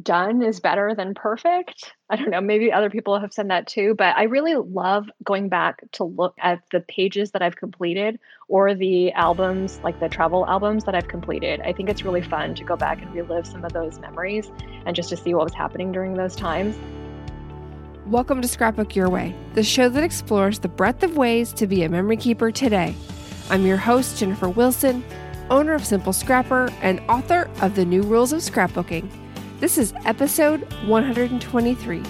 Done is better than perfect. I don't know, maybe other people have said that too, but I really love going back to look at the pages that I've completed or the albums, like the travel albums that I've completed. I think it's really fun to go back and relive some of those memories and just to see what was happening during those times. Welcome to Scrapbook Your Way, the show that explores the breadth of ways to be a memory keeper today. I'm your host, Jennifer Wilson, owner of Simple Scrapper and author of The New Rules of Scrapbooking. This is episode 123.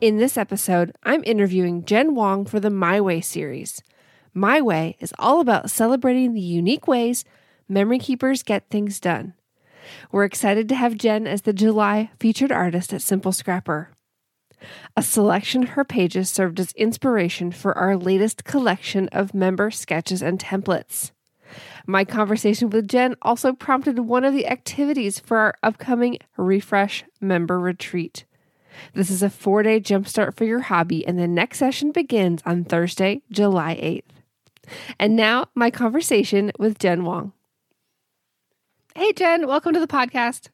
In this episode, I'm interviewing Jen Wong for the My Way series. My Way is all about celebrating the unique ways memory keepers get things done. We're excited to have Jen as the July featured artist at Simple Scrapper. A selection of her pages served as inspiration for our latest collection of member sketches and templates. My conversation with Jen also prompted one of the activities for our upcoming Refresh member retreat. This is a four day jumpstart for your hobby, and the next session begins on Thursday, July 8th. And now, my conversation with Jen Wong. Hey, Jen, welcome to the podcast.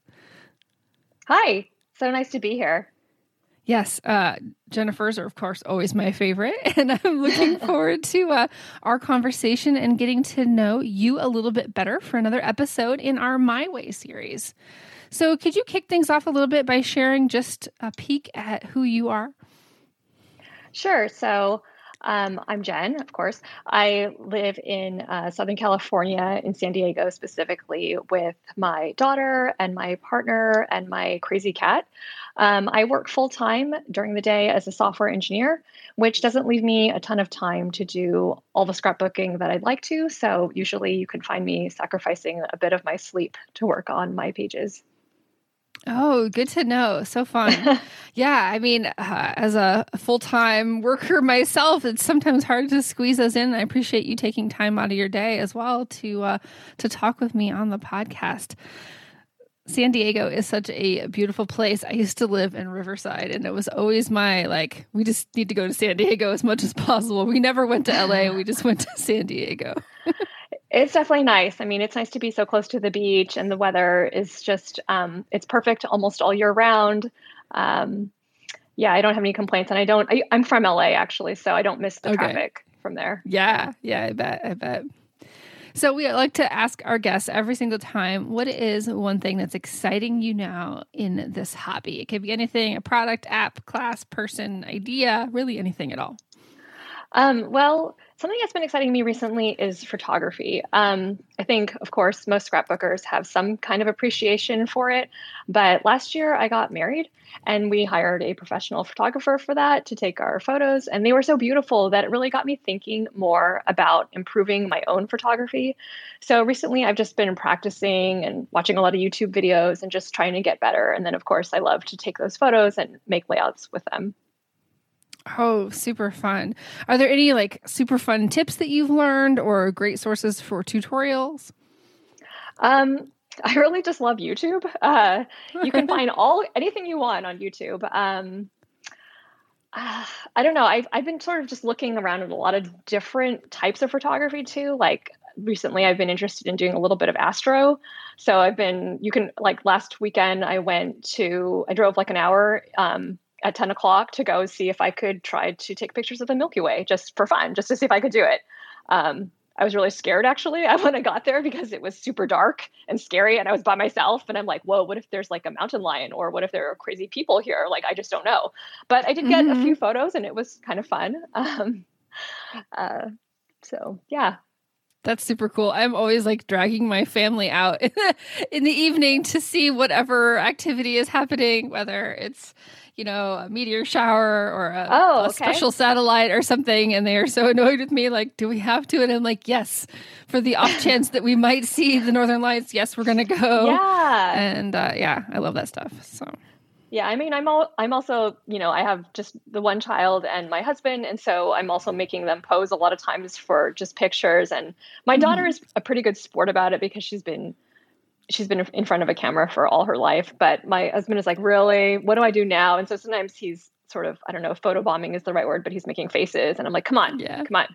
Hi, so nice to be here. Yes, uh, Jennifer's are, of course, always my favorite. And I'm looking forward to uh, our conversation and getting to know you a little bit better for another episode in our My Way series. So, could you kick things off a little bit by sharing just a peek at who you are? Sure. So, um, I'm Jen, of course. I live in uh, Southern California, in San Diego specifically, with my daughter and my partner and my crazy cat. Um, I work full time during the day as a software engineer, which doesn't leave me a ton of time to do all the scrapbooking that I'd like to. So, usually, you can find me sacrificing a bit of my sleep to work on my pages. Oh, good to know. So fun. yeah, I mean, uh, as a full time worker myself, it's sometimes hard to squeeze those in. I appreciate you taking time out of your day as well to uh, to talk with me on the podcast. San Diego is such a beautiful place. I used to live in Riverside, and it was always my like, we just need to go to San Diego as much as possible. We never went to LA, we just went to San Diego. It's definitely nice. I mean, it's nice to be so close to the beach, and the weather is just um, it's perfect almost all year round. Um, yeah, I don't have any complaints, and I don't. I, am from LA actually, so I don't miss the okay. traffic from there. Yeah, yeah, I bet, I bet. So we like to ask our guests every single time, what is one thing that's exciting you now in this hobby? It could be anything, a product, app, class, person, idea, really anything at all. Um, well, Something that's been exciting me recently is photography. Um, I think, of course, most scrapbookers have some kind of appreciation for it. But last year I got married and we hired a professional photographer for that to take our photos. And they were so beautiful that it really got me thinking more about improving my own photography. So recently I've just been practicing and watching a lot of YouTube videos and just trying to get better. And then, of course, I love to take those photos and make layouts with them. Oh, super fun. Are there any like super fun tips that you've learned or great sources for tutorials? Um, I really just love YouTube. Uh, you can find all anything you want on YouTube. Um, uh, I don't know. I've I've been sort of just looking around at a lot of different types of photography too. Like recently, I've been interested in doing a little bit of astro. So I've been. You can like last weekend, I went to. I drove like an hour um, at 10 o'clock to go see if I could try to take pictures of the Milky Way just for fun, just to see if I could do it. Um, I was really scared actually when I got there because it was super dark and scary and I was by myself and I'm like, whoa, what if there's like a mountain lion or what if there are crazy people here? Like I just don't know. But I did get mm-hmm. a few photos and it was kind of fun. Um, uh, so yeah. That's super cool. I'm always like dragging my family out in the evening to see whatever activity is happening, whether it's you know, a meteor shower or a, oh, okay. a, special satellite or something. And they are so annoyed with me. Like, do we have to? And I'm like, yes, for the off chance that we might see the Northern Lights. Yes, we're going to go. Yeah. And uh, yeah, I love that stuff. So. Yeah, I mean, I'm all, I'm also, you know, I have just the one child and my husband, and so I'm also making them pose a lot of times for just pictures. And my mm-hmm. daughter is a pretty good sport about it because she's been she's been in front of a camera for all her life. But my husband is like, really? What do I do now? And so sometimes he's sort of, I don't know if photobombing is the right word, but he's making faces. And I'm like, come on, yeah. come on,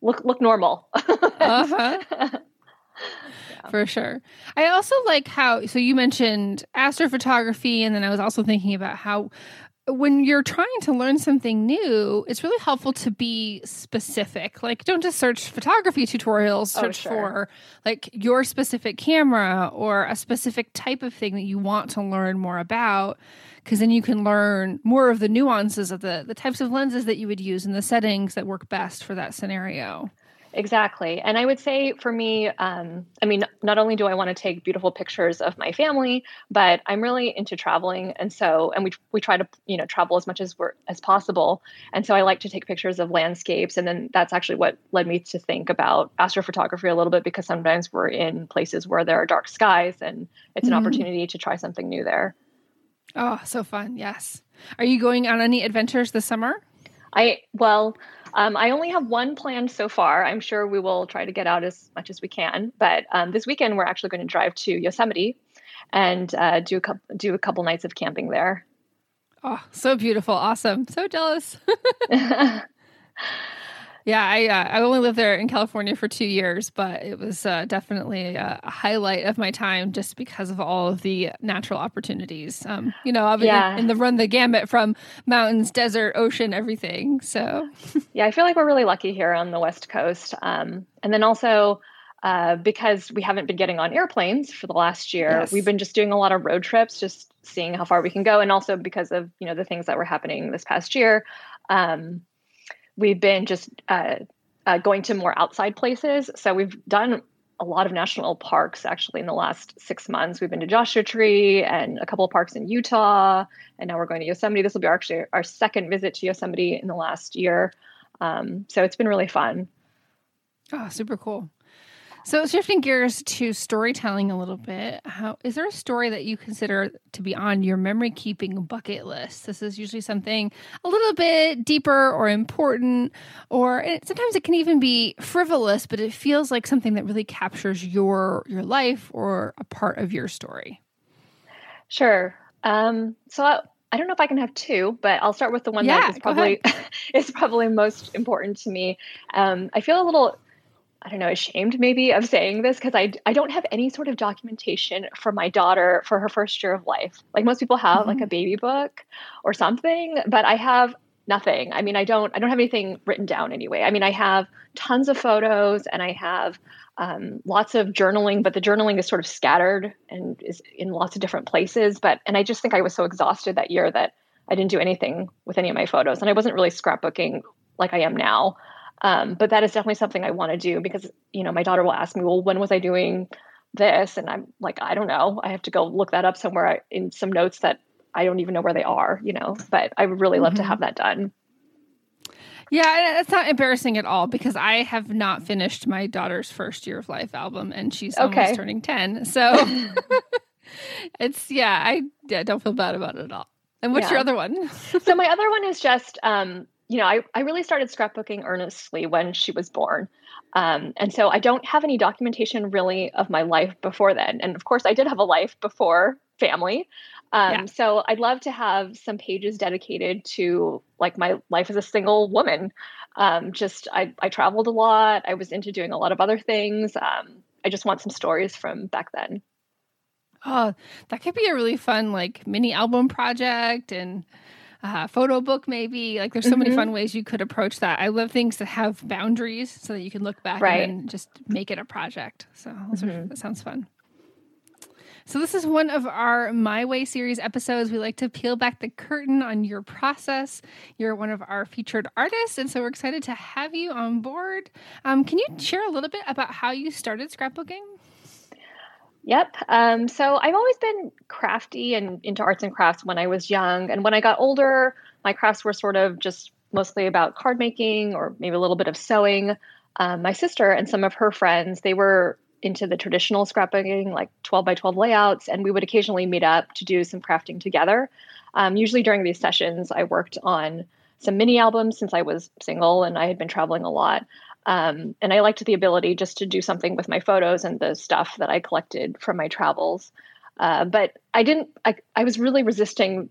look, look normal. uh-huh. For sure. I also like how, so you mentioned astrophotography, and then I was also thinking about how when you're trying to learn something new, it's really helpful to be specific. Like, don't just search photography tutorials, oh, search oh, sure. for like your specific camera or a specific type of thing that you want to learn more about. Because then you can learn more of the nuances of the, the types of lenses that you would use and the settings that work best for that scenario. Exactly. And I would say for me, um, I mean, not only do I want to take beautiful pictures of my family, but I'm really into traveling. And so, and we, we try to, you know, travel as much as we're, as possible. And so I like to take pictures of landscapes. And then that's actually what led me to think about astrophotography a little bit, because sometimes we're in places where there are dark skies and it's an mm-hmm. opportunity to try something new there. Oh, so fun. Yes. Are you going on any adventures this summer? I, well, um, I only have one planned so far. I'm sure we will try to get out as much as we can. But um, this weekend, we're actually going to drive to Yosemite and uh, do a couple, do a couple nights of camping there. Oh, so beautiful! Awesome! So jealous. Yeah, I uh, I only lived there in California for two years, but it was uh, definitely a, a, highlight of my time just because of all of the natural opportunities. Um, you know, I've yeah. in the run the gamut from mountains, desert, ocean, everything. So, yeah, I feel like we're really lucky here on the West Coast, um, and then also. Uh, because we haven't been getting on airplanes for the last year, yes. we've been just doing a lot of road trips, just seeing how far we can go, and also because of you know the things that were happening this past year. Um, we've been just uh, uh, going to more outside places. So we've done a lot of national parks actually in the last six months. We've been to Joshua Tree and a couple of parks in Utah, and now we're going to Yosemite. This will be actually our second visit to Yosemite in the last year. Um, so it's been really fun. Oh, super cool. So shifting gears to storytelling a little bit, how is there a story that you consider to be on your memory keeping bucket list? This is usually something a little bit deeper or important, or sometimes it can even be frivolous, but it feels like something that really captures your your life or a part of your story. Sure. Um, so I, I don't know if I can have two, but I'll start with the one yeah, that is probably is probably most important to me. Um, I feel a little I don't know, ashamed maybe of saying this because I, I don't have any sort of documentation for my daughter for her first year of life. Like most people have mm-hmm. like a baby book or something, but I have nothing. I mean, I don't I don't have anything written down anyway. I mean, I have tons of photos and I have um, lots of journaling, but the journaling is sort of scattered and is in lots of different places. But and I just think I was so exhausted that year that I didn't do anything with any of my photos, and I wasn't really scrapbooking like I am now. Um, but that is definitely something I want to do because, you know, my daughter will ask me, well, when was I doing this? And I'm like, I don't know. I have to go look that up somewhere in some notes that I don't even know where they are, you know, but I would really love mm-hmm. to have that done. Yeah, it's not embarrassing at all because I have not finished my daughter's first year of life album and she's okay. almost turning 10. So it's, yeah, I yeah, don't feel bad about it at all. And what's yeah. your other one? so my other one is just um, you know, I, I really started scrapbooking earnestly when she was born. Um, and so I don't have any documentation really of my life before then. And of course, I did have a life before family. Um, yeah. So I'd love to have some pages dedicated to like my life as a single woman. Um, just I, I traveled a lot. I was into doing a lot of other things. Um, I just want some stories from back then. Oh, that could be a really fun like mini album project and uh, photo book, maybe. Like there's so mm-hmm. many fun ways you could approach that. I love things that have boundaries so that you can look back right. and just make it a project. So mm-hmm. that sounds fun. So, this is one of our My Way series episodes. We like to peel back the curtain on your process. You're one of our featured artists, and so we're excited to have you on board. Um, can you share a little bit about how you started scrapbooking? Yep. Um, so I've always been crafty and into arts and crafts when I was young. And when I got older, my crafts were sort of just mostly about card making or maybe a little bit of sewing. Um, my sister and some of her friends, they were into the traditional scrapbooking, like 12 by 12 layouts, and we would occasionally meet up to do some crafting together. Um, usually during these sessions, I worked on some mini albums since I was single and I had been traveling a lot. Um, and I liked the ability just to do something with my photos and the stuff that I collected from my travels. Uh, but I didn't, I, I was really resisting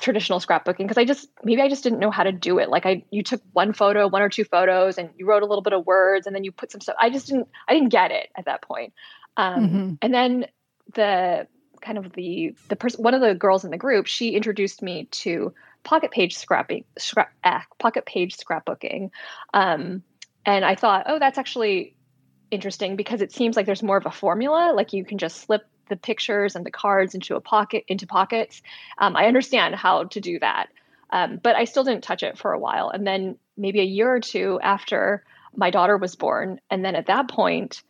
traditional scrapbooking because I just maybe I just didn't know how to do it. Like I you took one photo, one or two photos and you wrote a little bit of words and then you put some stuff. I just didn't I didn't get it at that point. Um, mm-hmm. and then the kind of the the person one of the girls in the group, she introduced me to pocket page scrapping scrap eh, pocket page scrapbooking. Um, and I thought, oh, that's actually interesting because it seems like there's more of a formula. Like you can just slip the pictures and the cards into a pocket into pockets. Um, I understand how to do that, um, but I still didn't touch it for a while. And then maybe a year or two after my daughter was born, and then at that point,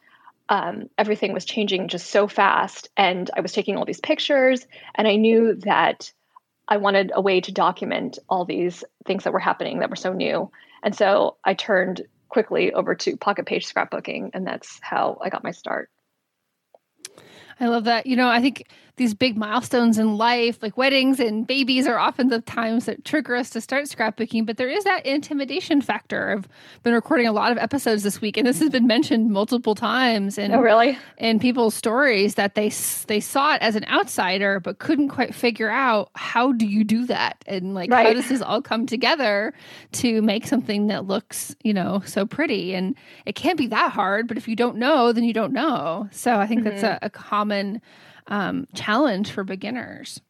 um, everything was changing just so fast, and I was taking all these pictures, and I knew that I wanted a way to document all these things that were happening that were so new. And so I turned quickly over to pocket page scrapbooking, and that's how I got my start. I love that. You know, I think these big milestones in life, like weddings and babies, are often the times that trigger us to start scrapbooking. But there is that intimidation factor. I've been recording a lot of episodes this week, and this has been mentioned multiple times. And oh, really? In people's stories that they they saw it as an outsider, but couldn't quite figure out how do you do that, and like right. how does this all come together to make something that looks, you know, so pretty. And it can't be that hard. But if you don't know, then you don't know. So I think mm-hmm. that's a, a common um, challenge for beginners.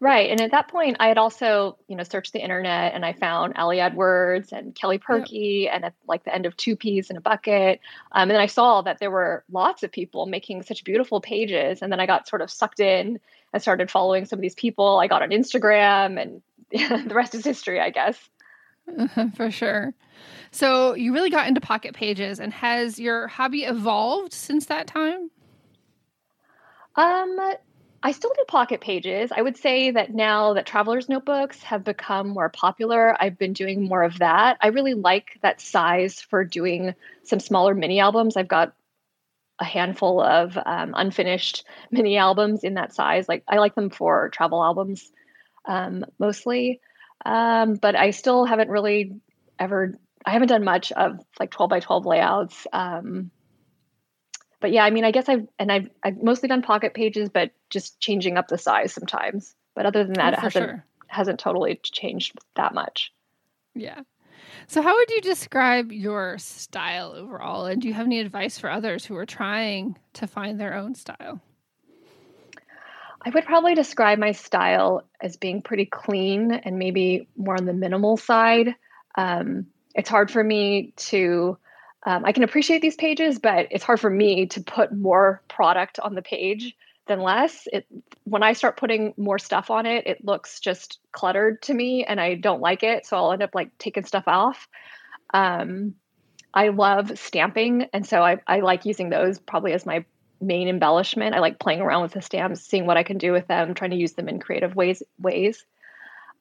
Right. And at that point, I had also, you know, searched the internet and I found Ali Edwards and Kelly Purkey yep. and at like the end of Two Peas in a Bucket. Um, and then I saw that there were lots of people making such beautiful pages. And then I got sort of sucked in and started following some of these people. I got on Instagram and the rest is history, I guess. For sure. So you really got into pocket pages and has your hobby evolved since that time? Um, I still do pocket pages. I would say that now that traveler's notebooks have become more popular, I've been doing more of that. I really like that size for doing some smaller mini albums. I've got a handful of um, unfinished mini albums in that size. Like I like them for travel albums um, mostly, um, but I still haven't really ever. I haven't done much of like twelve by twelve layouts. Um, but yeah, I mean, I guess I've and I've I've mostly done pocket pages, but just changing up the size sometimes. But other than that, oh, it hasn't sure. hasn't totally changed that much. Yeah. So, how would you describe your style overall? And do you have any advice for others who are trying to find their own style? I would probably describe my style as being pretty clean and maybe more on the minimal side. Um, it's hard for me to um, I can appreciate these pages, but it's hard for me to put more product on the page than less. It when I start putting more stuff on it, it looks just cluttered to me, and I don't like it. So I'll end up like taking stuff off. Um, I love stamping, and so I, I like using those probably as my main embellishment. I like playing around with the stamps, seeing what I can do with them, trying to use them in creative ways. Ways.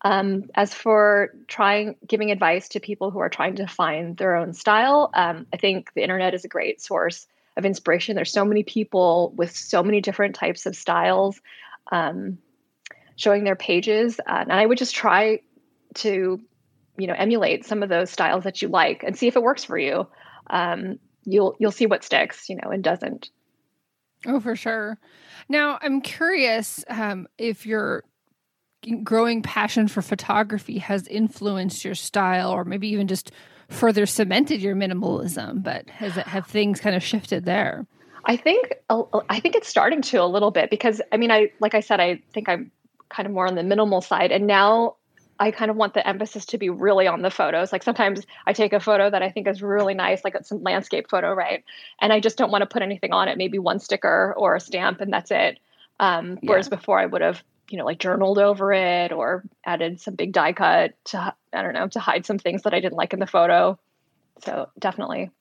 Um, as for trying giving advice to people who are trying to find their own style, um, I think the internet is a great source of inspiration. There's so many people with so many different types of styles um, showing their pages, uh, and I would just try to, you know, emulate some of those styles that you like and see if it works for you. Um, you'll you'll see what sticks, you know, and doesn't. Oh, for sure. Now, I'm curious um, if you're growing passion for photography has influenced your style or maybe even just further cemented your minimalism but has it have things kind of shifted there i think i think it's starting to a little bit because i mean i like i said i think i'm kind of more on the minimal side and now I kind of want the emphasis to be really on the photos. Like sometimes I take a photo that I think is really nice, like it's a landscape photo, right? And I just don't want to put anything on it, maybe one sticker or a stamp, and that's it. Um, whereas yeah. before I would have, you know, like journaled over it or added some big die cut to, I don't know, to hide some things that I didn't like in the photo. So definitely.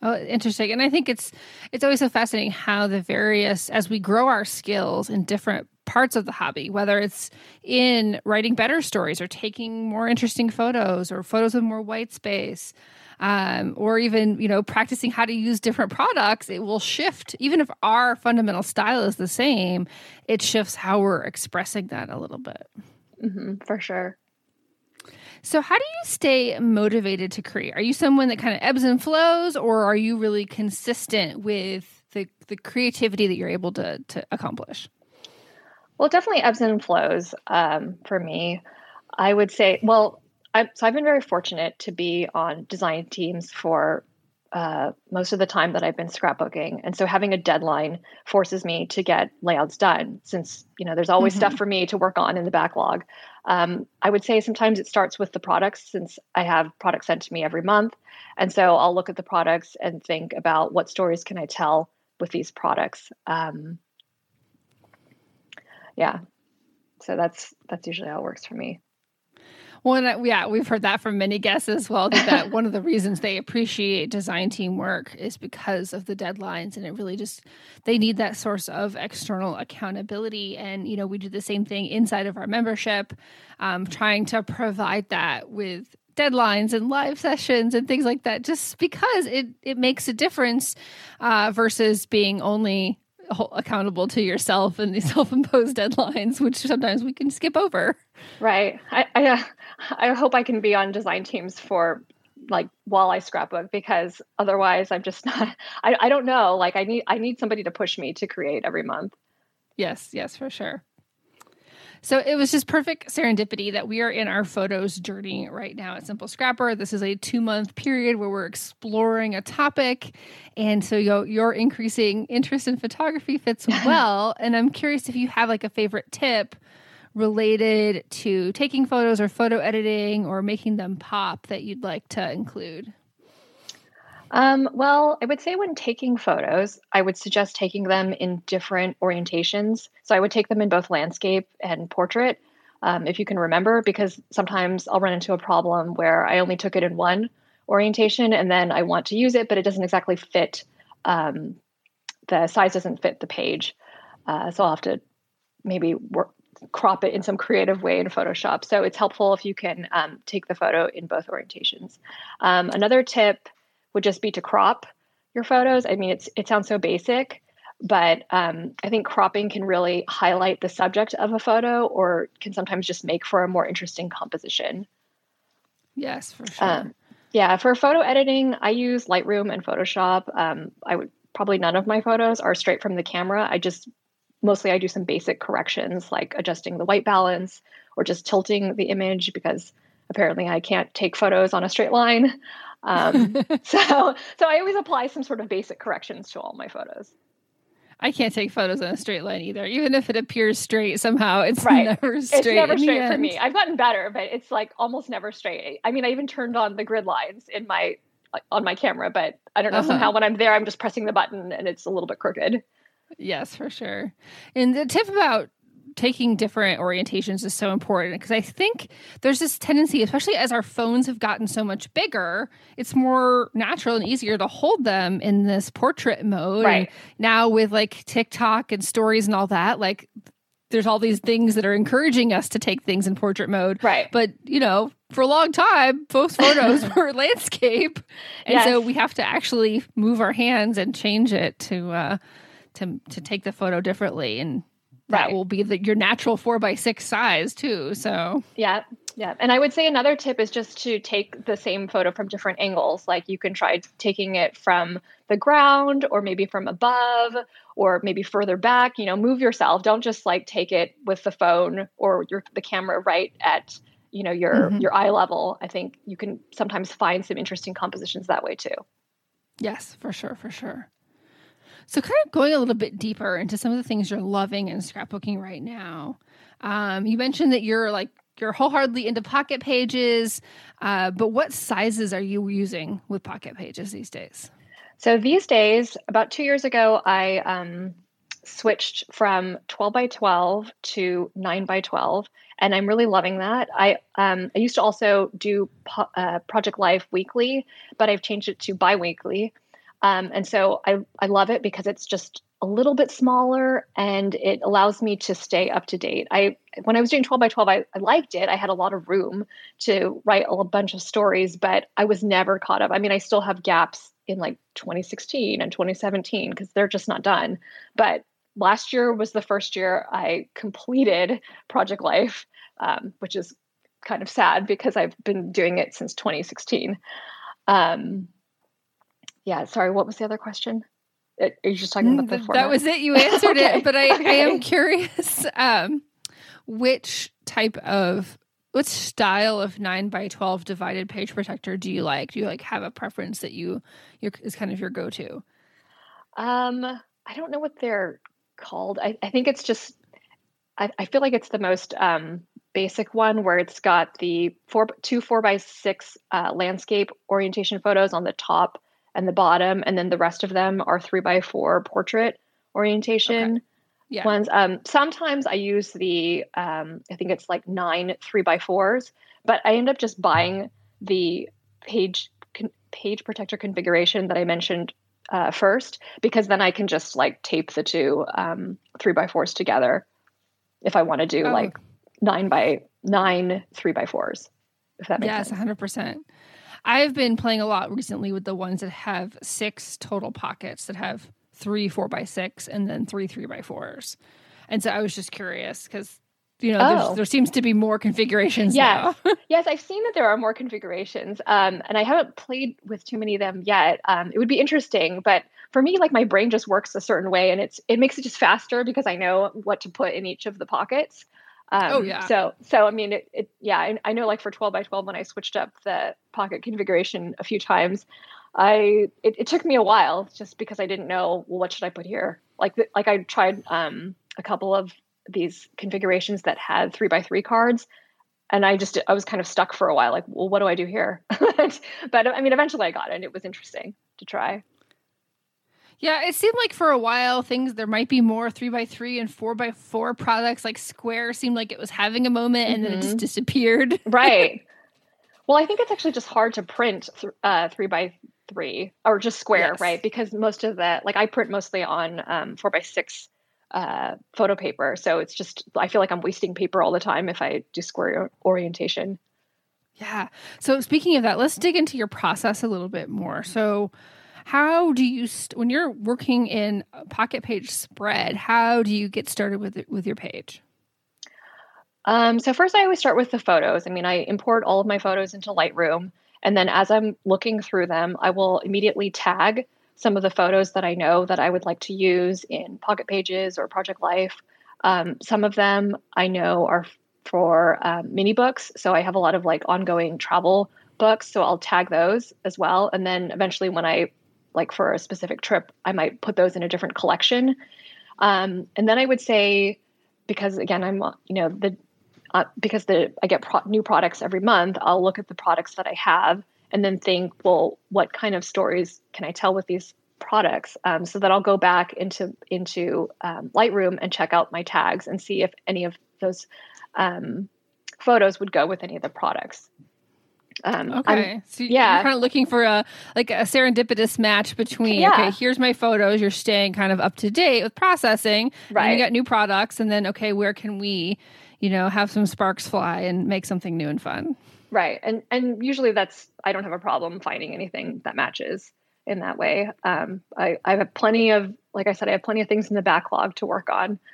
Oh, interesting. And I think it's it's always so fascinating how the various as we grow our skills in different parts of the hobby, whether it's in writing better stories or taking more interesting photos or photos with more white space, um, or even you know practicing how to use different products, it will shift. Even if our fundamental style is the same, it shifts how we're expressing that a little bit. Mm-hmm, for sure. So, how do you stay motivated to create? Are you someone that kind of ebbs and flows, or are you really consistent with the, the creativity that you're able to, to accomplish? Well, definitely ebbs and flows um, for me. I would say, well, I, so I've been very fortunate to be on design teams for uh, most of the time that I've been scrapbooking, and so having a deadline forces me to get layouts done. Since you know there's always mm-hmm. stuff for me to work on in the backlog. Um, I would say sometimes it starts with the products, since I have products sent to me every month, and so I'll look at the products and think about what stories can I tell with these products. Um, yeah, so that's that's usually how it works for me. Well, yeah, we've heard that from many guests as well. That one of the reasons they appreciate design team work is because of the deadlines, and it really just they need that source of external accountability. And you know, we do the same thing inside of our membership, um, trying to provide that with deadlines and live sessions and things like that, just because it it makes a difference uh, versus being only accountable to yourself and these self-imposed deadlines which sometimes we can skip over. Right. I i, uh, I hope i can be on design teams for like while i scrapbook because otherwise i'm just not I, I don't know. Like i need i need somebody to push me to create every month. Yes yes for sure so it was just perfect serendipity that we are in our photos journey right now at Simple Scrapper. This is a two month period where we're exploring a topic. And so your, your increasing interest in photography fits well. and I'm curious if you have like a favorite tip related to taking photos or photo editing or making them pop that you'd like to include. Um, well, I would say when taking photos, I would suggest taking them in different orientations. So I would take them in both landscape and portrait, um, if you can remember, because sometimes I'll run into a problem where I only took it in one orientation and then I want to use it, but it doesn't exactly fit. Um, the size doesn't fit the page. Uh, so I'll have to maybe work, crop it in some creative way in Photoshop. So it's helpful if you can um, take the photo in both orientations. Um, another tip would just be to crop your photos. I mean, it's it sounds so basic, but um, I think cropping can really highlight the subject of a photo, or can sometimes just make for a more interesting composition. Yes, for sure. Um, yeah, for photo editing, I use Lightroom and Photoshop. Um, I would probably none of my photos are straight from the camera. I just mostly I do some basic corrections like adjusting the white balance or just tilting the image because apparently I can't take photos on a straight line. Um, so, so I always apply some sort of basic corrections to all my photos. I can't take photos on a straight line either. Even if it appears straight, somehow it's right. never straight. It's never straight for me. I've gotten better, but it's like almost never straight. I mean, I even turned on the grid lines in my on my camera, but I don't know. Uh-huh. Somehow, when I'm there, I'm just pressing the button and it's a little bit crooked. Yes, for sure. And the tip about taking different orientations is so important because I think there's this tendency, especially as our phones have gotten so much bigger, it's more natural and easier to hold them in this portrait mode. Right. And now with like TikTok and stories and all that, like there's all these things that are encouraging us to take things in portrait mode. Right. But, you know, for a long time, most photos were landscape. And yes. so we have to actually move our hands and change it to uh to to take the photo differently and that right. will be the, your natural four by six size too. So yeah, yeah. And I would say another tip is just to take the same photo from different angles. Like you can try taking it from the ground or maybe from above or maybe further back. You know, move yourself. Don't just like take it with the phone or your the camera right at you know your mm-hmm. your eye level. I think you can sometimes find some interesting compositions that way too. Yes, for sure, for sure. So, kind of going a little bit deeper into some of the things you're loving and scrapbooking right now. Um, you mentioned that you're like you're wholeheartedly into pocket pages, uh, but what sizes are you using with pocket pages these days? So these days, about two years ago, I um, switched from 12 by 12 to 9 by 12 and i'm really loving that i um, i used to also do po- uh, project life weekly but i've changed it to bi-weekly um, and so I, I love it because it's just a little bit smaller and it allows me to stay up to date. I when i was doing 12 by 12 I, I liked it. I had a lot of room to write a bunch of stories but i was never caught up. I mean i still have gaps in like 2016 and 2017 because they're just not done. But last year was the first year I completed Project Life, um, which is kind of sad because I've been doing it since 2016. Um, yeah, sorry, what was the other question? Are you just talking about the mm, format? That was it. You answered okay. it, but I, okay. I am curious um, which type of what style of nine by twelve divided page protector do you like? Do you like have a preference that you your is kind of your go to? Um, I don't know what they're called. I, I think it's just I, I, feel like it's the most um, basic one where it's got the four two four by six uh, landscape orientation photos on the top and the bottom, and then the rest of them are three by four portrait orientation okay. yeah. ones. Um, sometimes I use the um, I think it's like nine three by fours, but I end up just buying the page con- page protector configuration that I mentioned uh, first because then I can just like tape the two um, three by fours together if I want to do oh. like nine by nine three by fours. If that makes sense. yes, sense. hundred percent. I've been playing a lot recently with the ones that have six total pockets that have three four by six and then three three by fours. And so I was just curious because you know, oh. there seems to be more configurations yes. now. yes, I've seen that there are more configurations, um, and I haven't played with too many of them yet. Um, it would be interesting, but for me, like my brain just works a certain way, and it's it makes it just faster because I know what to put in each of the pockets. Um, oh yeah. So so I mean, it, it yeah, I, I know like for twelve by twelve when I switched up the pocket configuration a few times, I it, it took me a while just because I didn't know well what should I put here. Like like I tried um, a couple of these configurations that had three by three cards and i just i was kind of stuck for a while like well what do i do here but i mean eventually i got it and it was interesting to try yeah it seemed like for a while things there might be more three by three and four by four products like square seemed like it was having a moment and mm-hmm. then it just mm-hmm. disappeared right well i think it's actually just hard to print th- uh, three by three or just square yes. right because most of the like i print mostly on um, four by six uh, photo paper. So it's just, I feel like I'm wasting paper all the time if I do square orientation. Yeah. So speaking of that, let's dig into your process a little bit more. So, how do you st- when you're working in Pocket Page Spread? How do you get started with it, with your page? Um, so first, I always start with the photos. I mean, I import all of my photos into Lightroom, and then as I'm looking through them, I will immediately tag some of the photos that I know that I would like to use in Pocket Pages or Project Life. Um, some of them I know are for um, mini books. So I have a lot of like ongoing travel books. So I'll tag those as well. And then eventually, when I like for a specific trip, I might put those in a different collection. Um, and then I would say, because again, I'm, you know, the, uh, because the I get pro- new products every month, I'll look at the products that I have and then think, well, what kind of stories can I tell with these products? Um, so that I'll go back into into um, Lightroom and check out my tags and see if any of those um, photos would go with any of the products. Um, okay, I'm, so yeah, you're kind of looking for a like a serendipitous match between yeah. okay, here's my photos. You're staying kind of up to date with processing, right? you got new products, and then okay, where can we, you know, have some sparks fly and make something new and fun? Right. And and usually that's I don't have a problem finding anything that matches in that way. Um, I, I have plenty of, like I said, I have plenty of things in the backlog to work on.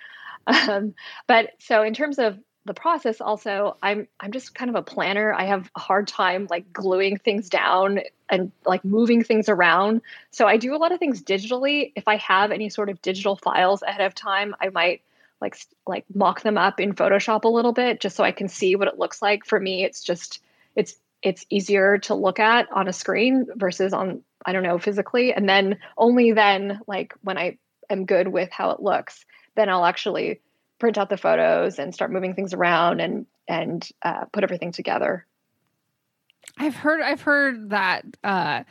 Um, but so in terms of the process, also, I'm I'm just kind of a planner. I have a hard time like gluing things down and like moving things around. So I do a lot of things digitally. If I have any sort of digital files ahead of time, I might like like mock them up in Photoshop a little bit just so I can see what it looks like. For me, it's just it's it's easier to look at on a screen versus on I don't know physically. And then only then, like when I am good with how it looks, then I'll actually print out the photos and start moving things around and and uh, put everything together. I've heard I've heard that uh,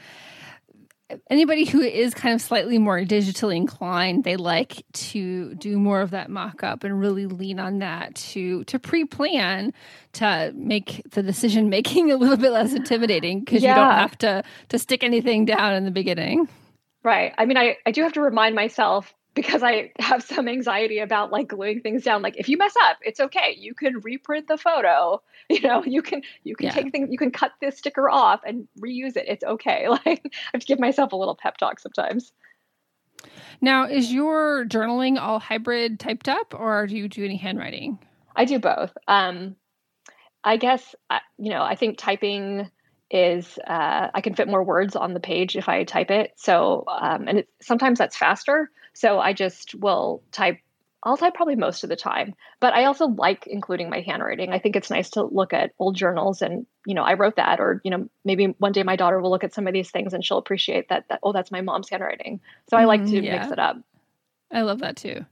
anybody who is kind of slightly more digitally inclined, they like to do more of that mock-up and really lean on that to to pre-plan to make the decision making a little bit less intimidating because yeah. you don't have to to stick anything down in the beginning. Right. I mean, I, I do have to remind myself because I have some anxiety about like gluing things down. Like if you mess up, it's okay. You can reprint the photo. You know, you can you can yeah. take things, you can cut this sticker off and reuse it. It's okay. Like I have to give myself a little pep talk sometimes. Now, is your journaling all hybrid typed up, or do you do any handwriting? I do both. Um, I guess you know. I think typing is uh, I can fit more words on the page if I type it. So, um, and it, sometimes that's faster. So I just will type. I'll type probably most of the time, but I also like including my handwriting. I think it's nice to look at old journals and, you know, I wrote that, or, you know, maybe one day my daughter will look at some of these things and she'll appreciate that, that oh, that's my mom's handwriting. So I like mm, to yeah. mix it up. I love that too.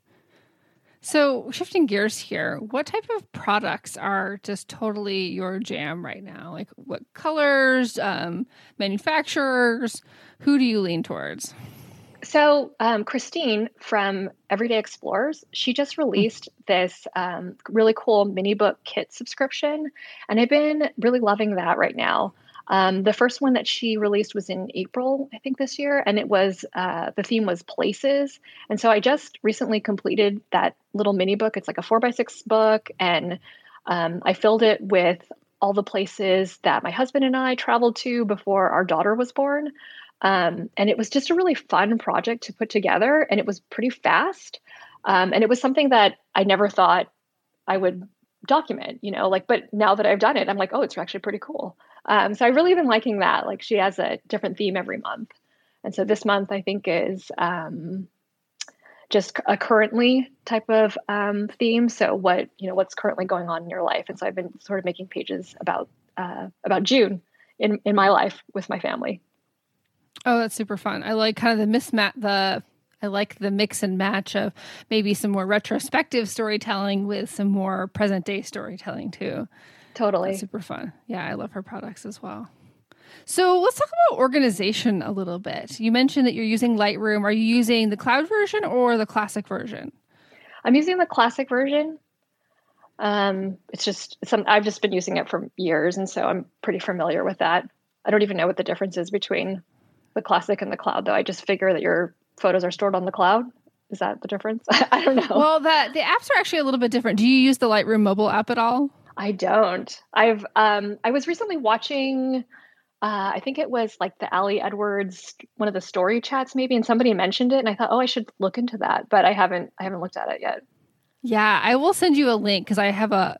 So, shifting gears here, what type of products are just totally your jam right now? Like, what colors, um, manufacturers? Who do you lean towards? So, um, Christine from Everyday Explorers, she just hmm. released this um, really cool mini book kit subscription, and I've been really loving that right now. Um, the first one that she released was in April, I think, this year, and it was uh, the theme was places. And so I just recently completed that little mini book. It's like a four by six book, and um, I filled it with all the places that my husband and I traveled to before our daughter was born. Um, and it was just a really fun project to put together, and it was pretty fast. Um, and it was something that I never thought I would document, you know, like, but now that I've done it, I'm like, oh, it's actually pretty cool. Um, so I've really been liking that. Like she has a different theme every month. And so this month I think is um, just a currently type of um, theme. So what, you know, what's currently going on in your life. And so I've been sort of making pages about, uh, about June in, in my life with my family. Oh, that's super fun. I like kind of the mismatch, the I like the mix and match of maybe some more retrospective storytelling with some more present day storytelling too. Totally. That's super fun. Yeah, I love her products as well. So let's talk about organization a little bit. You mentioned that you're using Lightroom. Are you using the cloud version or the classic version? I'm using the classic version. Um, it's just some I've just been using it for years, and so I'm pretty familiar with that. I don't even know what the difference is between the classic and the cloud, though. I just figure that your photos are stored on the cloud. Is that the difference? I don't know. Well, that the apps are actually a little bit different. Do you use the Lightroom mobile app at all? I don't. I've um I was recently watching uh, I think it was like the Ali Edwards one of the story chats maybe and somebody mentioned it and I thought oh I should look into that but I haven't I haven't looked at it yet. Yeah, I will send you a link cuz I have a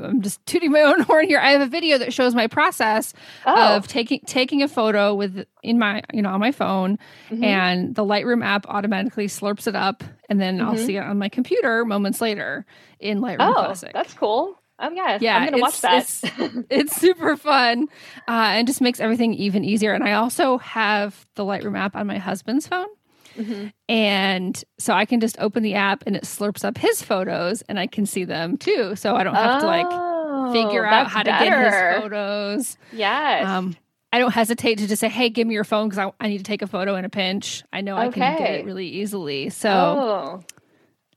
I'm just tooting my own horn here. I have a video that shows my process oh. of taking taking a photo with in my you know on my phone, mm-hmm. and the Lightroom app automatically slurps it up, and then mm-hmm. I'll see it on my computer moments later in Lightroom oh, Classic. That's cool. Oh yeah, yeah. I'm gonna watch that. It's, it's super fun, uh, and just makes everything even easier. And I also have the Lightroom app on my husband's phone. Mm-hmm. And so I can just open the app and it slurps up his photos and I can see them too. So I don't have oh, to like figure out how better. to get his photos. Yes. Um, I don't hesitate to just say, "Hey, give me your phone because I, I, need to take a photo in a pinch." I know okay. I can get it really easily. So, oh.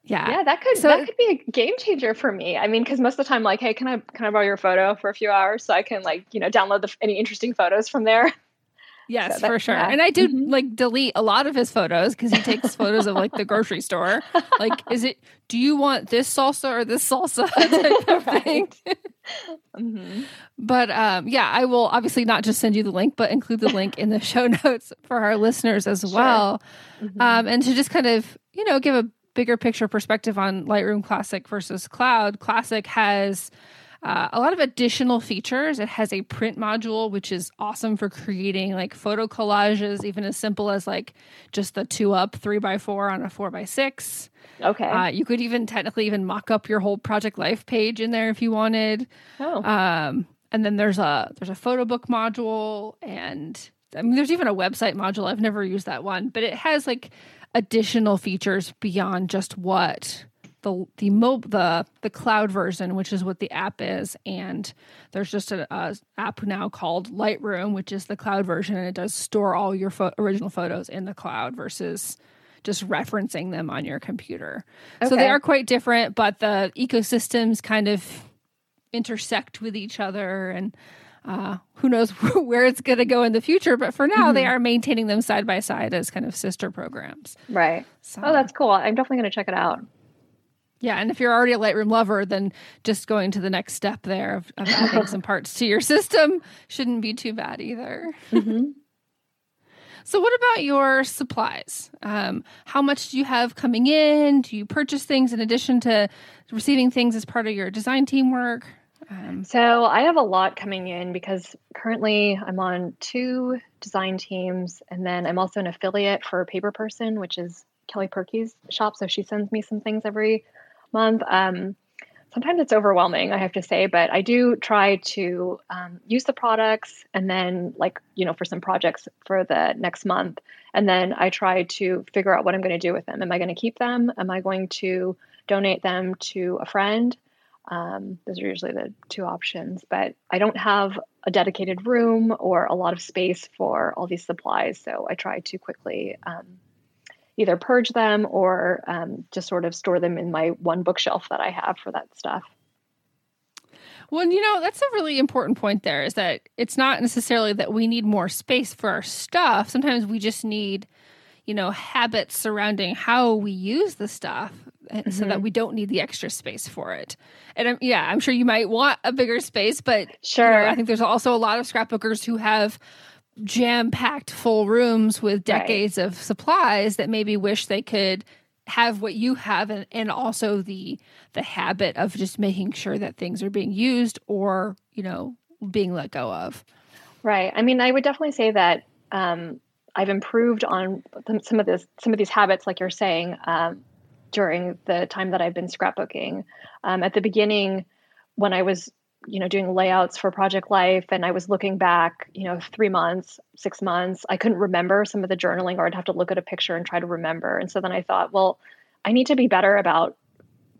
yeah, yeah, that could so, that could be a game changer for me. I mean, because most of the time, like, "Hey, can I can I borrow your photo for a few hours so I can like you know download the, any interesting photos from there?" Yes, so for sure. Yeah. And I do mm-hmm. like delete a lot of his photos because he takes photos of like the grocery store. Like, is it? Do you want this salsa or this salsa type of thing? mm-hmm. But um, yeah, I will obviously not just send you the link, but include the link in the show notes for our listeners as sure. well, mm-hmm. um, and to just kind of you know give a bigger picture perspective on Lightroom Classic versus Cloud. Classic has uh, a lot of additional features. It has a print module, which is awesome for creating like photo collages, even as simple as like just the two up three by four on a four by six. Okay. Uh, you could even technically even mock up your whole project life page in there if you wanted. Oh. Um, and then there's a there's a photo book module, and I mean there's even a website module. I've never used that one, but it has like additional features beyond just what the the mob the the cloud version, which is what the app is, and there's just an app now called Lightroom, which is the cloud version, and it does store all your fo- original photos in the cloud versus just referencing them on your computer. Okay. So they are quite different, but the ecosystems kind of intersect with each other. And uh, who knows where it's going to go in the future but for now mm-hmm. they are maintaining them side by side as kind of sister programs. Right. So, oh that's cool. I'm definitely going to check it out yeah and if you're already a lightroom lover then just going to the next step there of, of adding some parts to your system shouldn't be too bad either mm-hmm. So, what about your supplies? Um, how much do you have coming in? Do you purchase things in addition to receiving things as part of your design team work? Um, so I have a lot coming in because currently I'm on two design teams, and then I'm also an affiliate for Paper Person, which is Kelly Purkey's shop. So she sends me some things every month. Um, sometimes it's overwhelming, I have to say, but I do try to um, use the products and then, like, you know, for some projects for the next month. And then I try to figure out what I'm going to do with them. Am I going to keep them? Am I going to donate them to a friend? Um, those are usually the two options, but I don't have a dedicated room or a lot of space for all these supplies. So I try to quickly um, either purge them or um, just sort of store them in my one bookshelf that I have for that stuff. Well, you know, that's a really important point there is that it's not necessarily that we need more space for our stuff. Sometimes we just need, you know, habits surrounding how we use the stuff mm-hmm. so that mm-hmm. we don't need the extra space for it. And I'm, yeah, I'm sure you might want a bigger space, but sure. You know, I think there's also a lot of scrapbookers who have jam packed full rooms with decades right. of supplies that maybe wish they could have what you have and, and also the the habit of just making sure that things are being used or you know being let go of right i mean i would definitely say that um, i've improved on some of this some of these habits like you're saying um, during the time that I've been scrapbooking. Um, at the beginning, when I was you know doing layouts for project life and i was looking back you know three months six months i couldn't remember some of the journaling or i'd have to look at a picture and try to remember. And so then i thought well i need to be better about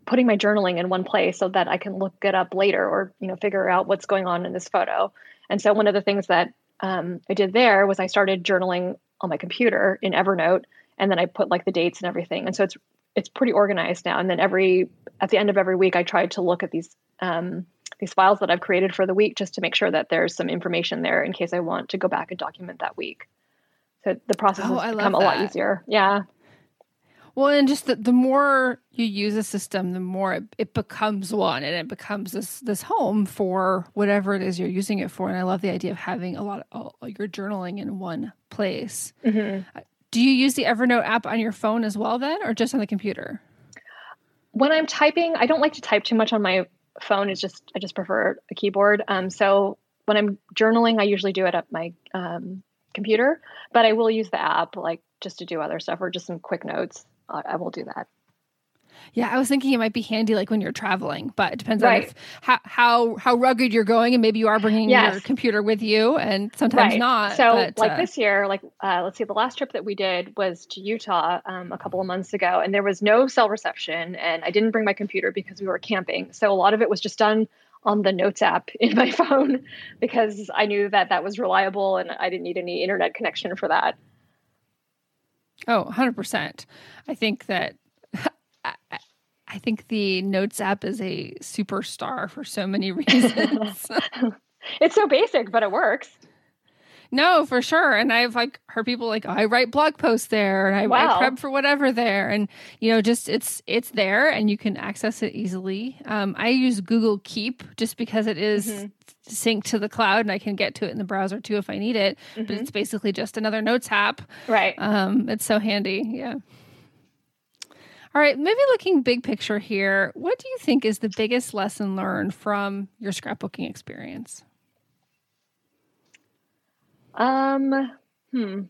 putting my journaling in one place so that i can look it up later or you know figure out what's going on in this photo. And so one of the things that um, i did there was i started journaling on my computer in evernote and then i put like the dates and everything. And so it's it's pretty organized now. And then every at the end of every week, I try to look at these um, these files that I've created for the week just to make sure that there's some information there in case I want to go back and document that week. So the process oh, has become a lot easier. Yeah. Well, and just the, the more you use a system, the more it, it, becomes one and it becomes this this home for whatever it is you're using it for. And I love the idea of having a lot of all, your journaling in one place. Mm-hmm. Do you use the Evernote app on your phone as well, then, or just on the computer? When I'm typing, I don't like to type too much on my phone. is just I just prefer a keyboard. Um, so when I'm journaling, I usually do it at my um, computer, but I will use the app like just to do other stuff or just some quick notes. Uh, I will do that. Yeah, I was thinking it might be handy like when you're traveling, but it depends right. on if, how how how rugged you're going, and maybe you are bringing yes. your computer with you, and sometimes right. not. So, but, like uh, this year, like uh, let's see, the last trip that we did was to Utah um, a couple of months ago, and there was no cell reception, and I didn't bring my computer because we were camping. So a lot of it was just done on the Notes app in my phone because I knew that that was reliable, and I didn't need any internet connection for that. Oh, 100%. I think that I think the Notes app is a superstar for so many reasons. it's so basic, but it works. No, for sure. And I've like heard people like, oh, I write blog posts there and I, wow. I, prep for whatever there. And you know, just it's it's there and you can access it easily. Um, I use Google Keep just because it is mm-hmm. synced to the cloud and I can get to it in the browser too if I need it. Mm-hmm. But it's basically just another notes app. Right. Um, it's so handy. Yeah. All right, maybe looking big picture here, what do you think is the biggest lesson learned from your scrapbooking experience? Um, hmm.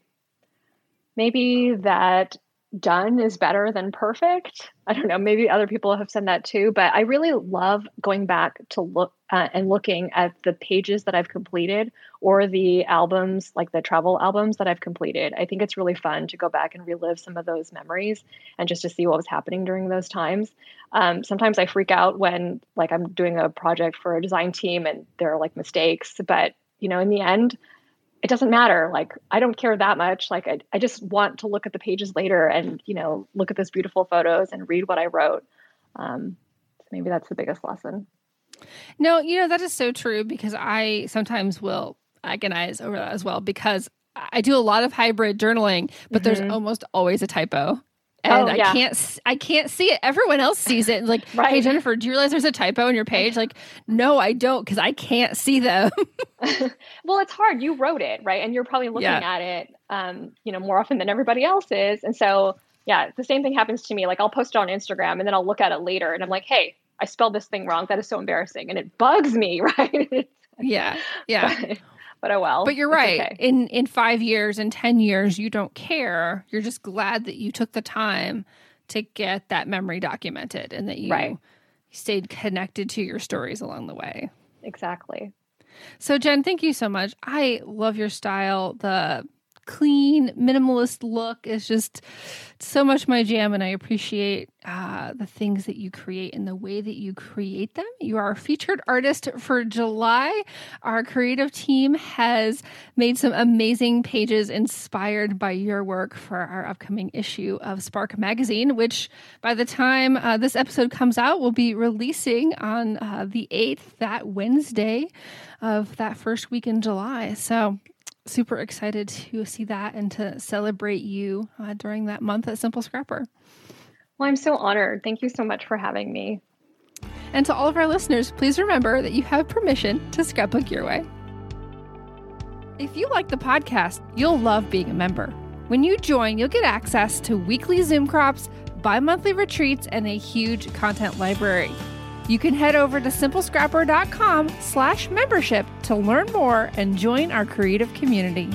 Maybe that done is better than perfect. I don't know, maybe other people have said that too, but I really love going back to look uh, and looking at the pages that I've completed or the albums, like the travel albums that I've completed. I think it's really fun to go back and relive some of those memories and just to see what was happening during those times. Um, sometimes I freak out when like I'm doing a project for a design team and there are like mistakes, but you know, in the end, it doesn't matter. Like, I don't care that much. Like, I, I just want to look at the pages later and, you know, look at those beautiful photos and read what I wrote. Um, so maybe that's the biggest lesson. No, you know, that is so true because I sometimes will agonize over that as well because I do a lot of hybrid journaling, but mm-hmm. there's almost always a typo and oh, yeah. I can't I can't see it. Everyone else sees it. Like, right. hey Jennifer, do you realize there's a typo in your page? Like, no, I don't because I can't see them. well, it's hard. You wrote it, right? And you're probably looking yeah. at it, um, you know, more often than everybody else is. And so, yeah, the same thing happens to me. Like, I'll post it on Instagram and then I'll look at it later, and I'm like, hey, I spelled this thing wrong. That is so embarrassing, and it bugs me, right? yeah, yeah. But, but oh well. But you're right. Okay. In in five years, in ten years, you don't care. You're just glad that you took the time to get that memory documented and that you right. stayed connected to your stories along the way. Exactly. So Jen, thank you so much. I love your style. The clean, minimalist look is just so much my jam, and I appreciate uh, the things that you create and the way that you create them. You are a featured artist for July. Our creative team has made some amazing pages inspired by your work for our upcoming issue of Spark Magazine, which by the time uh, this episode comes out, will be releasing on uh, the 8th, that Wednesday of that first week in July. So super excited to see that and to celebrate you uh, during that month at Simple Scrapper. Well, I'm so honored. Thank you so much for having me. And to all of our listeners, please remember that you have permission to scrapbook your way. If you like the podcast, you'll love being a member. When you join, you'll get access to weekly Zoom crops, bi monthly retreats, and a huge content library. You can head over to simplescrapper.com slash membership to learn more and join our creative community.